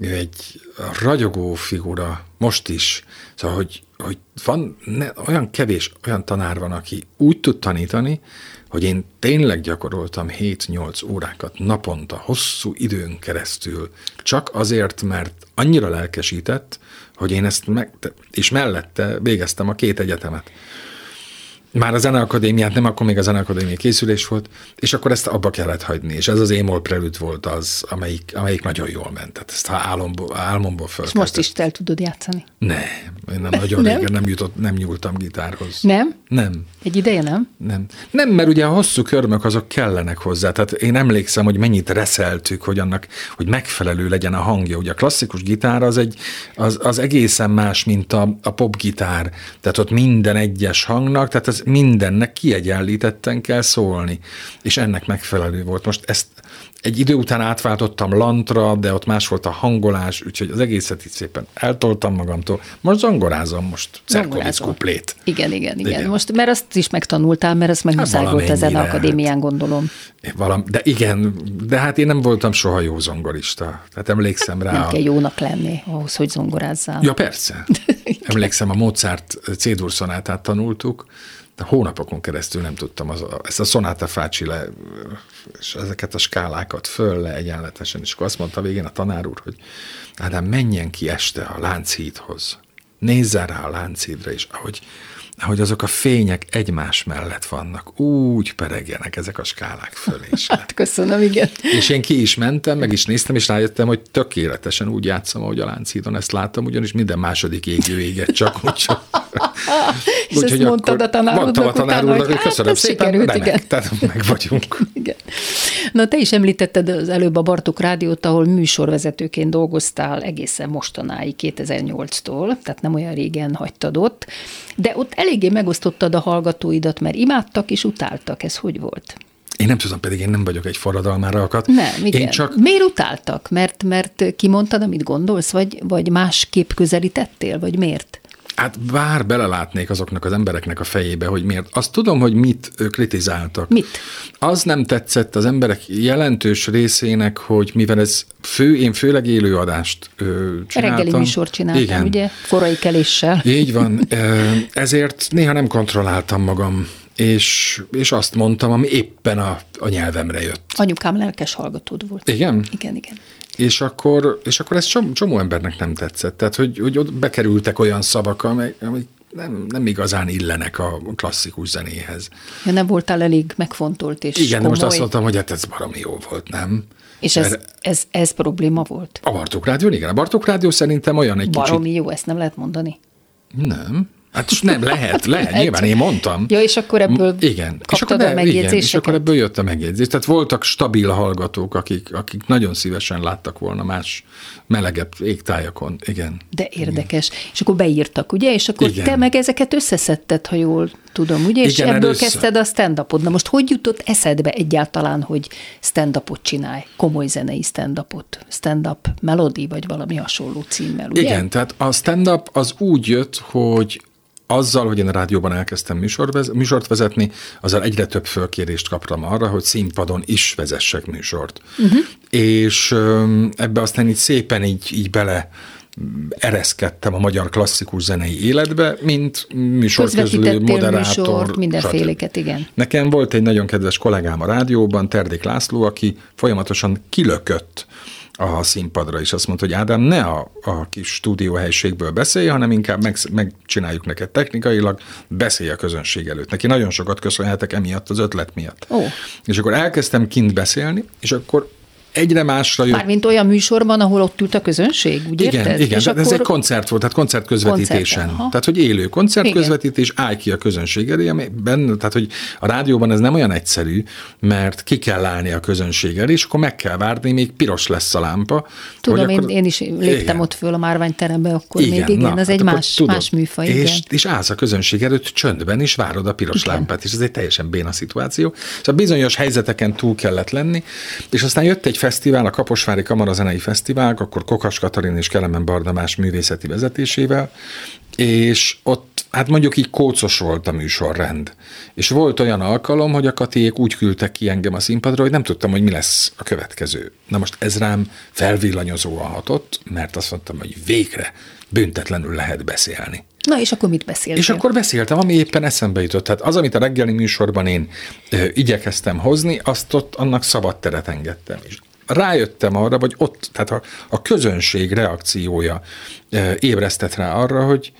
ő egy ragyogó figura, most is, szóval, hogy, hogy van ne, olyan kevés olyan tanár van, aki úgy tud tanítani, hogy én tényleg gyakoroltam 7-8 órákat naponta, hosszú időn keresztül, csak azért, mert annyira lelkesített, hogy én ezt meg, és mellette végeztem a két egyetemet. Már a Zeneakadémiát, nem akkor még a Zeneakadémia készülés volt, és akkor ezt abba kellett hagyni, és ez az Émol Prelüt volt az, amelyik, amelyik nagyon jól ment. Tehát ezt álomból, álmomból föl.
És most is te tudod játszani?
Nem, én nem nagyon nem? régen nem, jutott, nem nyúltam gitárhoz.
Nem?
Nem.
Egy ideje nem?
Nem. Nem, mert ugye a hosszú körmök azok kellenek hozzá. Tehát én emlékszem, hogy mennyit reszeltük, hogy annak, hogy megfelelő legyen a hangja. Ugye a klasszikus gitár az, egy, az, az egészen más, mint a, a popgitár. Tehát ott minden egyes hangnak, tehát ez mindennek kiegyenlítetten kell szólni. És ennek megfelelő volt. Most ezt egy idő után átváltottam lantra, de ott más volt a hangolás, úgyhogy az egészet így szépen eltoltam magamtól. Most zongorázom, most Cerkovic kuplét.
Igen, igen, igen, igen. Most, mert azt is megtanultál, mert ezt meg hát muszáj volt ezen a akadémián, gondolom.
Valam, de igen, de hát én nem voltam soha jó zongorista. Tehát emlékszem rá.
Nem kell jónak lenni ahhoz, hogy zongorázzál.
Ja, persze. [LAUGHS] emlékszem, a Mozart C-dur szonátát tanultuk, hónapokon keresztül nem tudtam az, ezt a szonáta fácsi le, és ezeket a skálákat föl le egyenletesen, és akkor azt mondta végén a tanár úr, hogy Ádám, menjen ki este a Lánchídhoz, nézzen rá a Lánchídra, és ahogy hogy azok a fények egymás mellett vannak, úgy peregjenek ezek a skálák fölé. [LAUGHS]
Hát köszönöm, igen.
És én ki is mentem, meg is néztem, és rájöttem, hogy tökéletesen úgy játszom, ahogy a Lánchídon ezt látom, ugyanis minden második égő éget csak [LAUGHS] úgy. Csak.
és úgy, ezt mondtad a tanárudnak
Mondtam a tanár úrnak, hogy köszönöm
hát,
szépen,
sikerült,
remek,
igen.
tehát meg vagyunk. [LAUGHS]
Igen. Na, te is említetted az előbb a Bartók Rádiót, ahol műsorvezetőként dolgoztál egészen mostanáig, 2008-tól, tehát nem olyan régen hagytad ott, de ott eléggé megosztottad a hallgatóidat, mert imádtak és utáltak. Ez hogy volt?
Én nem tudom, pedig én nem vagyok egy forradalmára akadt.
Nem, igen.
Én csak...
Miért utáltak? Mert, mert kimondtad, amit gondolsz, vagy, vagy másképp közelítettél, vagy miért?
Hát bár belelátnék azoknak az embereknek a fejébe, hogy miért. Azt tudom, hogy mit kritizáltak.
Mit?
Az nem tetszett az emberek jelentős részének, hogy mivel ez fő, én főleg élőadást ö, csináltam.
Reggeli műsor csináltam,
Igen.
ugye? Korai keléssel.
Így van. Ezért néha nem kontrolláltam magam, és, és azt mondtam, ami éppen a, a nyelvemre jött.
Anyukám lelkes hallgatód volt.
Igen?
Igen, igen.
És akkor, és akkor ez csomó, csomó embernek nem tetszett. Tehát, hogy, hogy ott bekerültek olyan szavak, amik, amik nem, nem igazán illenek a klasszikus zenéhez.
Ja, nem voltál elég megfontolt és
Igen,
komoly.
most azt mondtam, hogy hát ez baromi jó volt, nem?
És ez, ez, ez probléma volt?
A Bartók Rádió, igen. A Bartók Rádió szerintem olyan egy
Baromi
kicsit...
jó, ezt nem lehet mondani.
Nem. Hát nem, [LAUGHS] lehet, lehet, nyilván én mondtam.
Ja, és akkor ebből
igen. És akkor,
a
igen, és akkor ebből jött a megjegyzés. Tehát voltak stabil hallgatók, akik, akik nagyon szívesen láttak volna más melegebb égtájakon. Igen.
De érdekes. Igen. És akkor beírtak, ugye? És akkor
igen.
te meg ezeket összeszedted, ha jól tudom, ugye? És
Igen,
ebből
először.
kezdted a stand -upot. Na most hogy jutott eszedbe egyáltalán, hogy stand-upot csinálj, komoly zenei stand-upot, stand-up melody, vagy valami hasonló címmel, ugye?
Igen, tehát a stand-up az úgy jött, hogy azzal, hogy én a rádióban elkezdtem műsorvez, műsort vezetni, azzal egyre több fölkérést kaptam arra, hogy színpadon is vezessek műsort. Uh-huh. És ebbe aztán így szépen így, így bele ereszkedtem a magyar klasszikus zenei életbe, mint műsorközlő, moderátor.
műsort, mindenféléket,
stb.
igen.
Nekem volt egy nagyon kedves kollégám a rádióban, Terdék László, aki folyamatosan kilökött a színpadra, és azt mondta, hogy Ádám, ne a, a kis stúdióhelyiségből beszélj, hanem inkább meg, megcsináljuk neked technikailag, beszélj a közönség előtt. Neki nagyon sokat köszönhetek emiatt az ötlet miatt.
Ó.
És akkor elkezdtem kint beszélni, és akkor egyre másra jött.
Mármint olyan műsorban, ahol ott ült a közönség, úgy
Igen,
érted?
igen,
És
de ez
akkor-
egy koncert volt, tehát koncertközvetítésen.
Koncerten, aha.
Tehát, hogy élő koncertközvetítés,
Igen.
állj ki a közönség elé, ami benne, tehát, hogy a rádióban ez nem olyan egyszerű, mert ki kell állni a közönség elé, és akkor meg kell várni, még piros lesz a lámpa.
Tudom, én,
akkor-
én is léptem
Igen.
ott föl a márványterembe, akkor igen, még igen,
na,
az
hát
egy
akkor
más,
tudod.
más műfaj,
és,
igen.
és állsz a közönség előtt csöndben, és várod a piros
Igen.
lámpát, és ez egy teljesen béna szituáció. Szóval bizonyos helyzeteken túl kellett lenni, és aztán jött egy fesztivál, a Kaposvári Kamarazenei Fesztivál, akkor Kokas Katalin és Kelemen Bardamás művészeti vezetésével, és ott hát mondjuk így kócos volt a műsorrend. És volt olyan alkalom, hogy a Katiék úgy küldtek ki engem a színpadra, hogy nem tudtam, hogy mi lesz a következő. Na most ez rám felvillanyozóan hatott, mert azt mondtam, hogy végre büntetlenül lehet beszélni.
Na, és akkor mit beszéltél?
És akkor beszéltem, ami éppen eszembe jutott. Tehát az, amit a reggeli műsorban én ö, igyekeztem hozni, azt ott annak szabad teret engedtem. És rájöttem arra, vagy ott, tehát a, a közönség reakciója ö, ébresztett rá arra, hogy,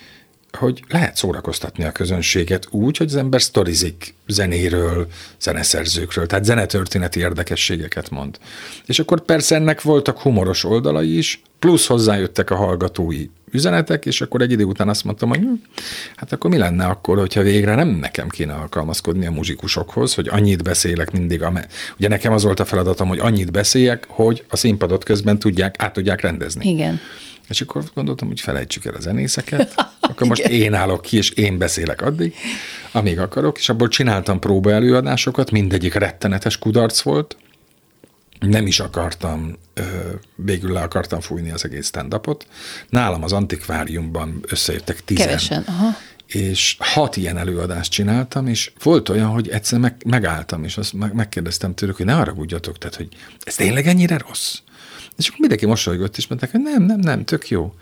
hogy lehet szórakoztatni a közönséget úgy, hogy az ember sztorizik zenéről, zeneszerzőkről, tehát zenetörténeti érdekességeket mond. És akkor persze ennek voltak humoros oldalai is, plusz hozzájöttek a hallgatói üzenetek, és akkor egy idő után azt mondtam, hogy hm, hát akkor mi lenne akkor, hogyha végre nem nekem kéne alkalmazkodni a muzsikusokhoz, hogy annyit beszélek mindig, ame- ugye nekem az volt a feladatom, hogy annyit beszéljek, hogy a színpadot közben tudják, át tudják rendezni.
Igen.
És akkor gondoltam, hogy felejtsük el a zenészeket, akkor most [LAUGHS] én állok ki, és én beszélek addig, amíg akarok, és abból csináltam próbaelőadásokat, mindegyik rettenetes kudarc volt, nem is akartam, végül le akartam fújni az egész stand Nálam az antikváriumban összejöttek tizen.
Kevesen, aha.
És hat ilyen előadást csináltam, és volt olyan, hogy egyszer meg, megálltam, és azt meg, megkérdeztem tőlük, hogy ne haragudjatok, tehát, hogy ez tényleg ennyire rossz? És akkor mindenki mosolygott, és mondták, hogy nem, nem, nem, tök jó.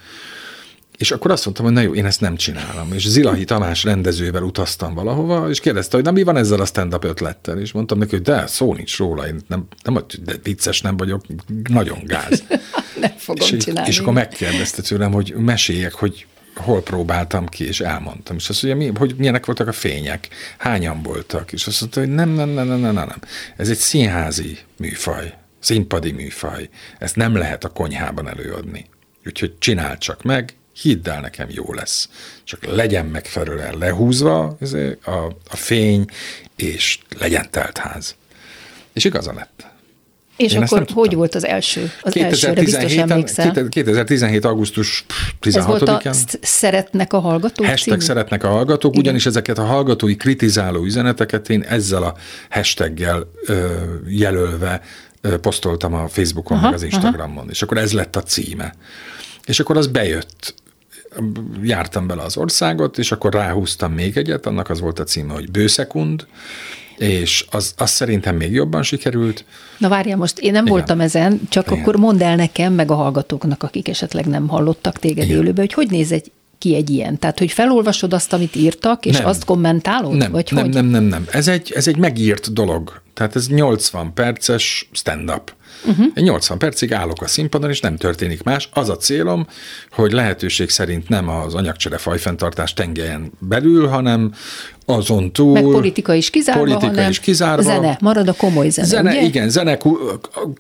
És akkor azt mondtam, hogy na jó, én ezt nem csinálom. És Zilahi Tamás rendezővel utaztam valahova, és kérdezte, hogy na mi van ezzel a stand-up ötlettel? És mondtam neki, hogy de, szó nincs róla, én nem, nem de vicces nem vagyok, nagyon gáz. [LAUGHS]
Nem fogom
és,
csinálni.
és akkor megkérdezte tőlem, hogy meséljek, hogy hol próbáltam ki, és elmondtam. És azt mondja, mi, hogy milyenek voltak a fények, hányan voltak, és azt mondta, hogy nem, nem, nem, nem, nem, nem, nem. Ez egy színházi műfaj, színpadi műfaj. Ezt nem lehet a konyhában előadni. Úgyhogy csináld csak meg, hidd el nekem, jó lesz. Csak legyen megfelelően lehúzva a, a fény, és legyen teltház. És igaza lett.
És
Én
akkor hogy volt az első? Az elsőre biztos
2017
emlékszel.
2017. augusztus
Ez volt a
16-án.
sz- Szeretnek a hallgatók
Hashtag
című?
szeretnek a hallgatók, ugyanis ezeket a hallgatói kritizáló üzeneteket én ezzel a hashtaggel ö, jelölve posztoltam a Facebookon,
Aha,
meg az Instagramon, és akkor ez lett a címe. És akkor az bejött. Jártam bele az országot, és akkor ráhúztam még egyet, annak az volt a címe, hogy Bőszekund, és az, az szerintem még jobban sikerült.
Na várjál, most én nem
Igen.
voltam ezen, csak
Igen.
akkor mondd el nekem, meg a hallgatóknak, akik esetleg nem hallottak téged
Igen.
élőbe, hogy hogy néz egy ki egy ilyen? Tehát, hogy felolvasod azt, amit írtak, és
Nem.
azt kommentálod?
Nem,
vagy
nem,
hogy?
nem, nem, nem. Ez egy, ez egy megírt dolog. Tehát ez 80 perces stand-up. Uh-huh. Én 80 percig állok a színpadon, és nem történik más. Az a célom, hogy lehetőség szerint nem az anyagcsere fajfenntartás tengelyen belül, hanem azon túl...
Meg politika is kizárva,
politika
hanem
is kizárva.
zene, marad a komoly zene,
Zene,
ugye?
igen, zene,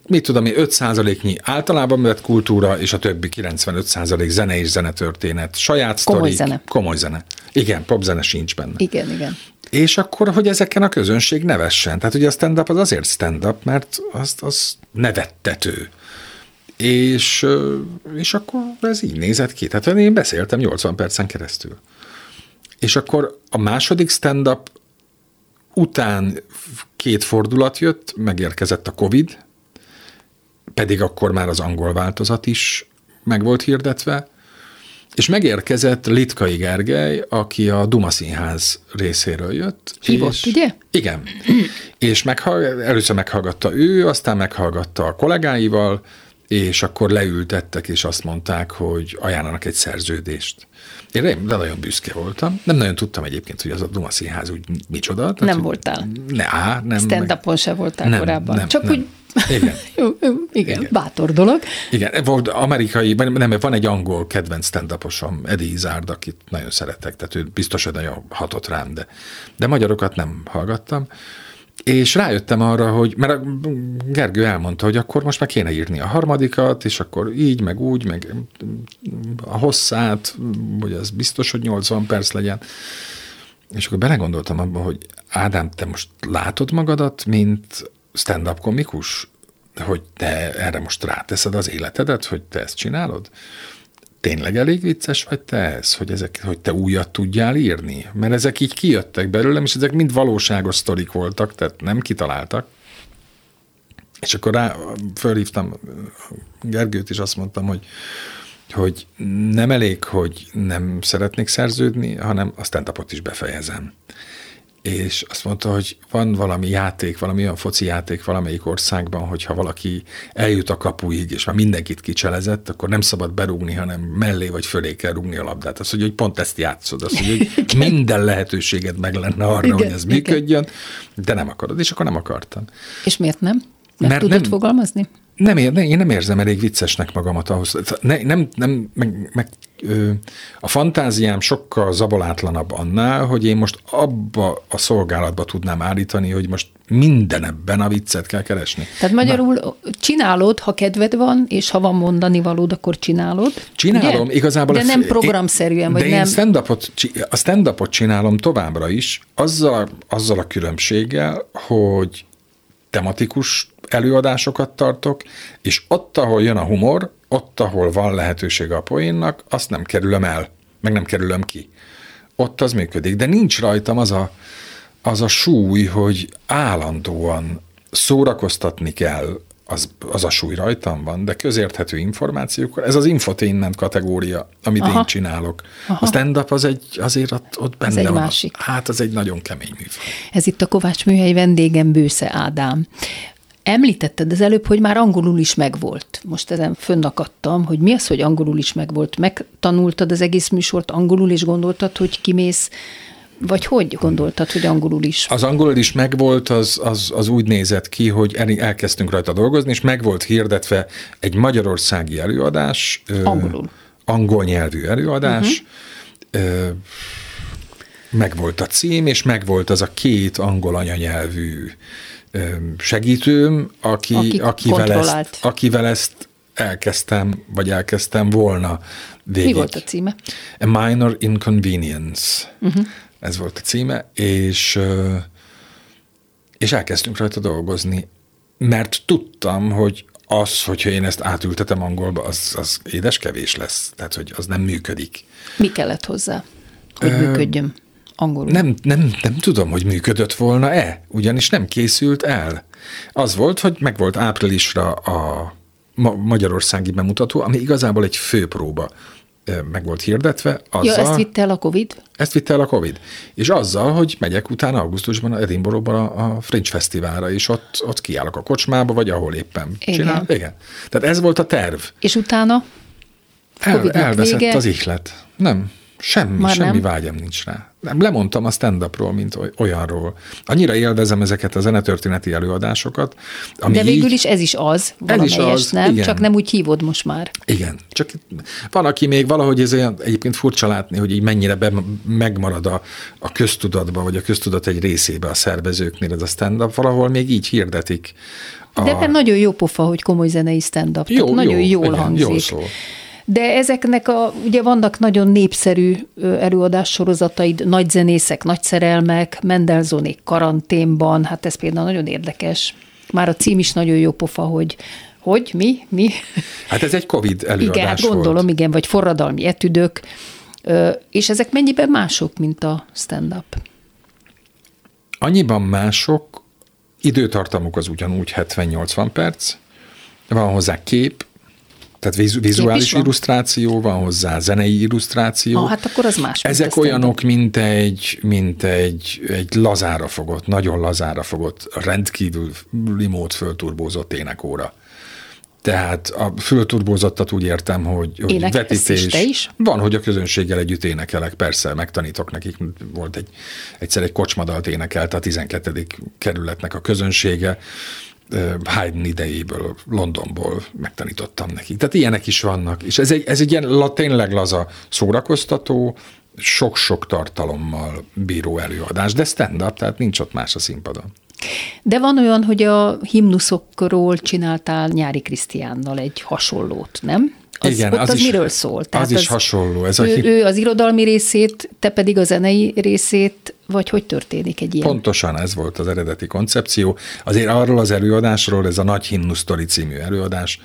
mit tudom én, 5%-nyi általában vett kultúra, és a többi 95% zene és zenetörténet. Saját
Komoly zene.
Komoly zene. Igen, popzene sincs benne.
Igen, igen.
És akkor, hogy ezeken a közönség nevessen. Tehát ugye a stand-up az azért stand-up, mert az, az nevettető. És, és akkor ez így nézett ki. Tehát én beszéltem 80 percen keresztül. és akkor a második stand-up után két fordulat jött, megérkezett a Covid, pedig akkor már az angol változat is meg volt hirdetve, és megérkezett Litkai Gergely, aki a Duma Színház részéről jött.
Hívott,
és,
ugye?
Igen. és meghall, először meghallgatta ő, aztán meghallgatta a kollégáival, és akkor leültettek, és azt mondták, hogy ajánlanak egy szerződést. Én de nagyon büszke voltam. Nem nagyon tudtam egyébként, hogy az a Duma Színház úgy micsoda. Tehát,
nem
hogy,
voltál.
Ne, á, nem.
Stand-upon se voltál
nem,
korábban.
Nem,
Csak
nem.
úgy
igen. [LAUGHS]
igen, igen, bátor dolog.
Igen, volt amerikai, nem, van egy angol kedvenc stand Eddie Izzard, akit nagyon szeretek, tehát ő biztos, hogy nagyon hatott rám, de, de magyarokat nem hallgattam. És rájöttem arra, hogy, mert a Gergő elmondta, hogy akkor most már kéne írni a harmadikat, és akkor így, meg úgy, meg a hosszát, hogy ez biztos, hogy 80 perc legyen. És akkor belegondoltam abba, hogy Ádám, te most látod magadat, mint stand-up komikus? Hogy te erre most ráteszed az életedet, hogy te ezt csinálod? Tényleg elég vicces vagy te ez, hogy, ezek, hogy te újat tudjál írni? Mert ezek így kijöttek belőlem, és ezek mind valóságos sztorik voltak, tehát nem kitaláltak. És akkor rá fölhívtam Gergőt, és azt mondtam, hogy, hogy nem elég, hogy nem szeretnék szerződni, hanem a stand is befejezem és azt mondta, hogy van valami játék, valami olyan foci játék valamelyik országban, hogyha valaki eljut a kapuig, és már mindenkit kicselezett, akkor nem szabad berúgni, hanem mellé vagy fölé kell rúgni a labdát. Azt mondja, hogy pont ezt játszod, azt mondja, hogy [LAUGHS] minden lehetőséged meg lenne arra, igen, hogy ez igen. működjön, de nem akarod, és akkor nem akartam.
És miért nem? Meg Mert tudod nem, fogalmazni?
Nem, ér, én nem érzem elég viccesnek magamat ahhoz. Ne, nem, nem, meg, meg, a fantáziám sokkal zabolátlanabb annál, hogy én most abba a szolgálatba tudnám állítani, hogy most minden ebben a viccet kell keresni.
Tehát magyarul Na, csinálod, ha kedved van, és ha van mondani valód, akkor csinálod.
Csinálom, ugye? igazából.
De nem programszerűen, vagy
de
nem.
én a stand-upot csinálom továbbra is, azzal, azzal a különbséggel, hogy tematikus előadásokat tartok, és ott, ahol jön a humor, ott, ahol van lehetőség a poénnak, azt nem kerülöm el, meg nem kerülöm ki. Ott az működik, de nincs rajtam az a, az a súly, hogy állandóan szórakoztatni kell, az, az a súly rajtam van, de közérthető információkkal, ez az infotainment kategória, amit Aha. én csinálok. Aha. A stand-up az egy, azért ott, ott benne
egy
van.
Másik.
Hát az egy nagyon kemény műfaj.
Ez itt a Kovács Műhely vendégem Bősze Ádám. Említetted az előbb, hogy már angolul is megvolt. Most ezen fönnakadtam, hogy mi az, hogy angolul is megvolt. Megtanultad az egész műsort angolul, és gondoltad, hogy kimész vagy hogy gondoltad, hogy angolul is?
Az angolul is megvolt, az, az, az úgy nézett ki, hogy elkezdtünk rajta dolgozni, és meg volt hirdetve egy magyarországi előadás.
Angolul.
Angol nyelvű előadás. Uh-huh. Megvolt a cím, és megvolt az a két angol anyanyelvű segítőm, aki, aki akivel, ezt, akivel ezt elkezdtem, vagy elkezdtem volna végig.
Mi volt a címe?
A Minor Inconvenience. Uh-huh. Ez volt a címe, és, és elkezdtünk rajta dolgozni, mert tudtam, hogy az, hogyha én ezt átültetem angolba, az, az édes kevés lesz. Tehát, hogy az nem működik.
Mi kellett hozzá, hogy Ö, működjön? Angolul?
Nem, nem, nem tudom, hogy működött volna-e, ugyanis nem készült el. Az volt, hogy meg volt áprilisra a ma- magyarországi bemutató, ami igazából egy főpróba meg volt hirdetve. Azzal,
ja, ezt vitte el a Covid?
Ezt vitte el a Covid. És azzal, hogy megyek utána augusztusban a Edinburghban a, a Fringe Fesztiválra, és ott, ott kiállok a kocsmába, vagy ahol éppen Igen. csinál. Igen. Tehát ez volt a terv.
És utána?
El, elveszett vége. az ihlet. Nem. Semmi, Már semmi nem. vágyam nincs rá. Nem, lemondtam a stand-upról, mint olyanról. Annyira élvezem ezeket a zenetörténeti előadásokat.
Ami De végül így, is ez is az, ez is az, nem? Igen. Csak nem úgy hívod most már.
Igen, csak van, aki még valahogy ez olyan, egyébként furcsa látni, hogy így mennyire be, megmarad a, a köztudatba, vagy a köztudat egy részébe a szervezőknél ez a stand-up, valahol még így hirdetik.
A... De nagyon jó pofa, hogy komoly zenei stand-up. Jó, nagyon jó, jól igen, hangzik. Jó szó. De ezeknek a, ugye vannak nagyon népszerű előadás sorozataid, nagy zenészek, nagy szerelmek, Mendelzonék karanténban, hát ez például nagyon érdekes. Már a cím is nagyon jó pofa, hogy hogy, mi, mi?
Hát ez egy Covid előadás
Igen, hát gondolom,
volt.
igen, vagy forradalmi etüdök. És ezek mennyiben mások, mint a stand-up?
Annyiban mások, időtartamuk az ugyanúgy 70-80 perc, van hozzá kép, tehát vizu, vizuális illusztráció, van hozzá zenei illusztráció.
Ah, hát akkor az más.
Ezek olyanok, mint egy, mint egy, egy lazára fogott, nagyon lazára fogott, rendkívül limót fölturbózott énekóra. Tehát a fölturbózottat úgy értem, hogy, hogy vetítés.
Is, te is?
Van, hogy a közönséggel együtt énekelek, persze, megtanítok nekik. Volt egy, egyszer egy kocsmadalt énekelt a 12. kerületnek a közönsége, Haydn idejéből, Londonból megtanítottam nekik. Tehát ilyenek is vannak. És ez egy, ez egy ilyen la, tényleg laza szórakoztató, sok-sok tartalommal bíró előadás, de stand-up, tehát nincs ott más a színpadon.
De van olyan, hogy a himnuszokról csináltál Nyári Krisztiánnal egy hasonlót, nem? Az, Igen, ott az, az is, miről szól?
Tehát az, az is hasonló. Ez
ő, a hip... ő az irodalmi részét, te pedig a zenei részét, vagy hogy történik egy ilyen?
Pontosan ez volt az eredeti koncepció. Azért arról az előadásról, ez a Nagy Himnusztori című előadás,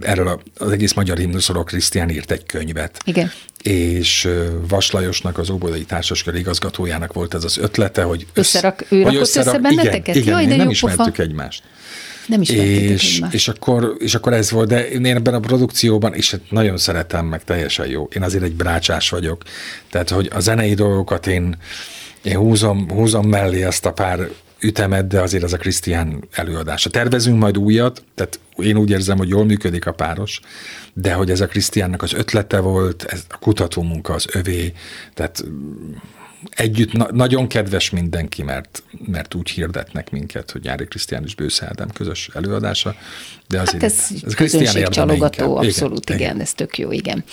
erről az egész magyar himnuszról Krisztián írt egy könyvet.
Igen.
És Vaslajosnak, az Óbodai Társaskör igazgatójának volt ez az ötlete, hogy
összerak, ő hogy összerak, össze benneteket?
Igen, igen Jaj, de nem ismertük pofa. egymást.
Nem is
és, és, akkor, és akkor ez volt, de én ebben a produkcióban, és hát nagyon szeretem, meg teljesen jó. Én azért egy brácsás vagyok. Tehát, hogy a zenei dolgokat én, én húzom, húzom mellé ezt a pár ütemet, de azért az a Krisztián előadása. Tervezünk majd újat, tehát én úgy érzem, hogy jól működik a páros, de hogy ez a Krisztiánnak az ötlete volt, ez a kutató munka az övé, tehát együtt na- nagyon kedves mindenki, mert, mert úgy hirdetnek minket, hogy Nyári Krisztián és Bősze Ádám közös előadása. De azért
hát ez, ez Krisztián csalogató, abszolút, igen, igen, ez tök jó, igen.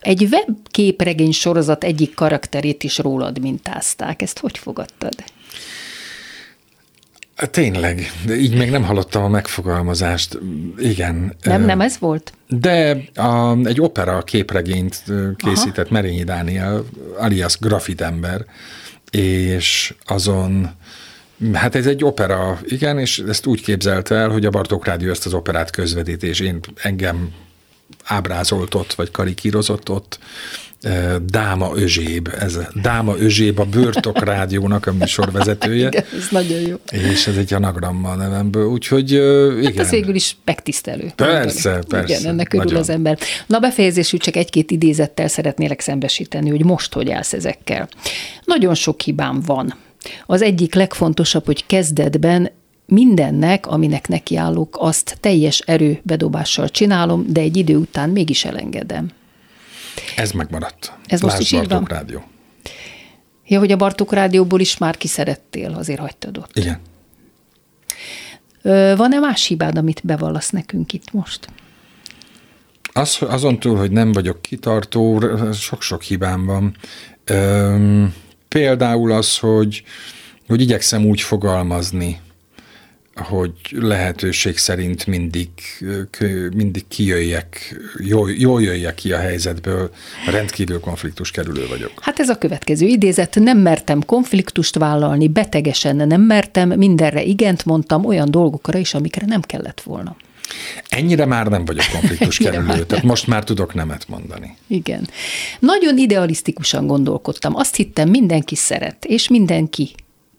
Egy webképregény sorozat egyik karakterét is rólad mintázták. Ezt hogy fogadtad?
Tényleg, de így még nem hallottam a megfogalmazást. Igen.
Nem, nem ez volt?
De a, egy opera képregényt készített Aha. Merényi Dániel, alias Grafitember, és azon Hát ez egy opera, igen, és ezt úgy képzelte el, hogy a Bartók Rádió ezt az operát közvetít, és én engem ábrázolt ott, vagy karikírozott ott, Dáma Özséb, ez a Dáma Özséb a Börtok Rádiónak a műsorvezetője.
igen, ez nagyon jó.
És ez egy anagramma nevemből, úgyhogy igen. Hát
ez végül is megtisztelő.
Persze, mondani. persze.
Igen, ennek örül az ember. Na befejezésül csak egy-két idézettel szeretnélek szembesíteni, hogy most hogy állsz ezekkel. Nagyon sok hibám van. Az egyik legfontosabb, hogy kezdetben mindennek, aminek nekiállok, azt teljes erőbedobással csinálom, de egy idő után mégis elengedem.
Ez megmaradt.
Ez most Lásd is így van?
Rádió.
Ja, hogy a Bartók Rádióból is már kiszerettél, azért hagytad ott.
Igen.
Van-e más hibád, amit bevallasz nekünk itt most?
Az, azon túl, hogy nem vagyok kitartó, sok-sok hibám van. Üm, például az, hogy, hogy igyekszem úgy fogalmazni, hogy lehetőség szerint mindig, mindig kijöjjek, jól, jól jöjjek ki a helyzetből, rendkívül konfliktus kerülő vagyok.
Hát ez a következő idézet, nem mertem konfliktust vállalni, betegesen nem mertem, mindenre igent mondtam, olyan dolgokra is, amikre nem kellett volna.
Ennyire már nem vagyok konfliktus [LAUGHS] kerülő, tehát most már tudok nemet mondani.
Igen. Nagyon idealisztikusan gondolkodtam. Azt hittem, mindenki szeret, és mindenki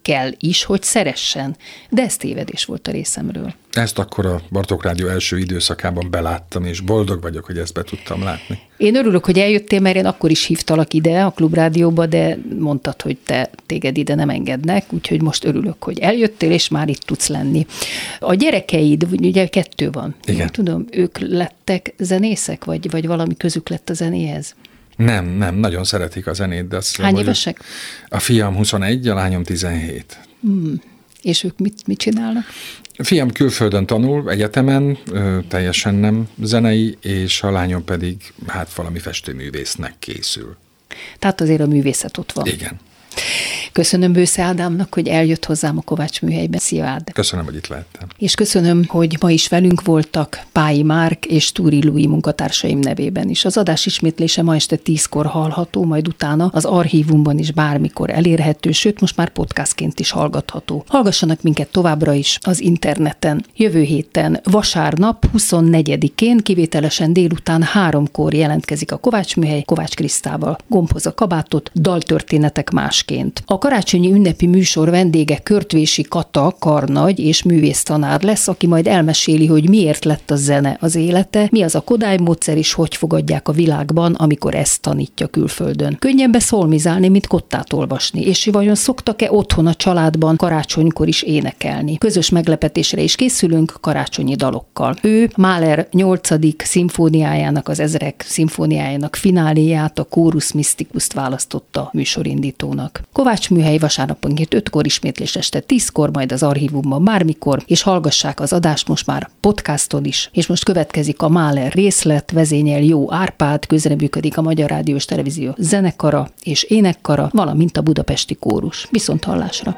kell is, hogy szeressen. De ez tévedés volt a részemről.
Ezt akkor a Bartók Rádió első időszakában beláttam, és boldog vagyok, hogy ezt be tudtam látni.
Én örülök, hogy eljöttél, mert én akkor is hívtalak ide a klubrádióba, de mondtad, hogy te téged ide nem engednek, úgyhogy most örülök, hogy eljöttél, és már itt tudsz lenni. A gyerekeid, ugye kettő van.
Igen.
Tudom, ők lettek zenészek, vagy, vagy valami közük lett a zenéhez?
Nem, nem, nagyon szeretik a zenét. De azt
Hány évesek?
A fiam 21, a lányom 17.
Hmm. És ők mit, mit csinálnak?
A fiam külföldön tanul, egyetemen, teljesen nem zenei, és a lányom pedig hát valami festőművésznek készül.
Tehát azért a művészet ott van.
Igen.
Köszönöm Bősze Ádámnak, hogy eljött hozzám a Kovács műhelybe. Szia Ádám.
Köszönöm, hogy itt lehettem.
És köszönöm, hogy ma is velünk voltak Pályi Márk és Túri Lui munkatársaim nevében is. Az adás ismétlése ma este tízkor hallható, majd utána az archívumban is bármikor elérhető, sőt most már podcastként is hallgatható. Hallgassanak minket továbbra is az interneten. Jövő héten vasárnap 24-én kivételesen délután háromkor jelentkezik a Kovács műhely Kovács Krisztával. Gombhoz a kabátot, daltörténetek másként. A karácsonyi ünnepi műsor vendége Körtvési Kata, karnagy és művésztanár lesz, aki majd elmeséli, hogy miért lett a zene az élete, mi az a Kodály módszer és hogy fogadják a világban, amikor ezt tanítja külföldön. Könnyen beszolmizálni, mint kottát olvasni, és vajon szoktak-e otthon a családban karácsonykor is énekelni? Közös meglepetésre is készülünk karácsonyi dalokkal. Ő Mahler 8. szimfóniájának, az Ezrek szimfóniájának fináléját, a Chorus Mysticus-t választotta műsorindítónak. Kovács műhely vasárnaponként 5-kor ismétlés este 10-kor, majd az archívumban bármikor, és hallgassák az adást most már podcaston is. És most következik a Mahler részlet, vezényel Jó Árpád, közreműködik a Magyar Rádió és Televízió zenekara és énekkara, valamint a Budapesti Kórus. Viszont hallásra!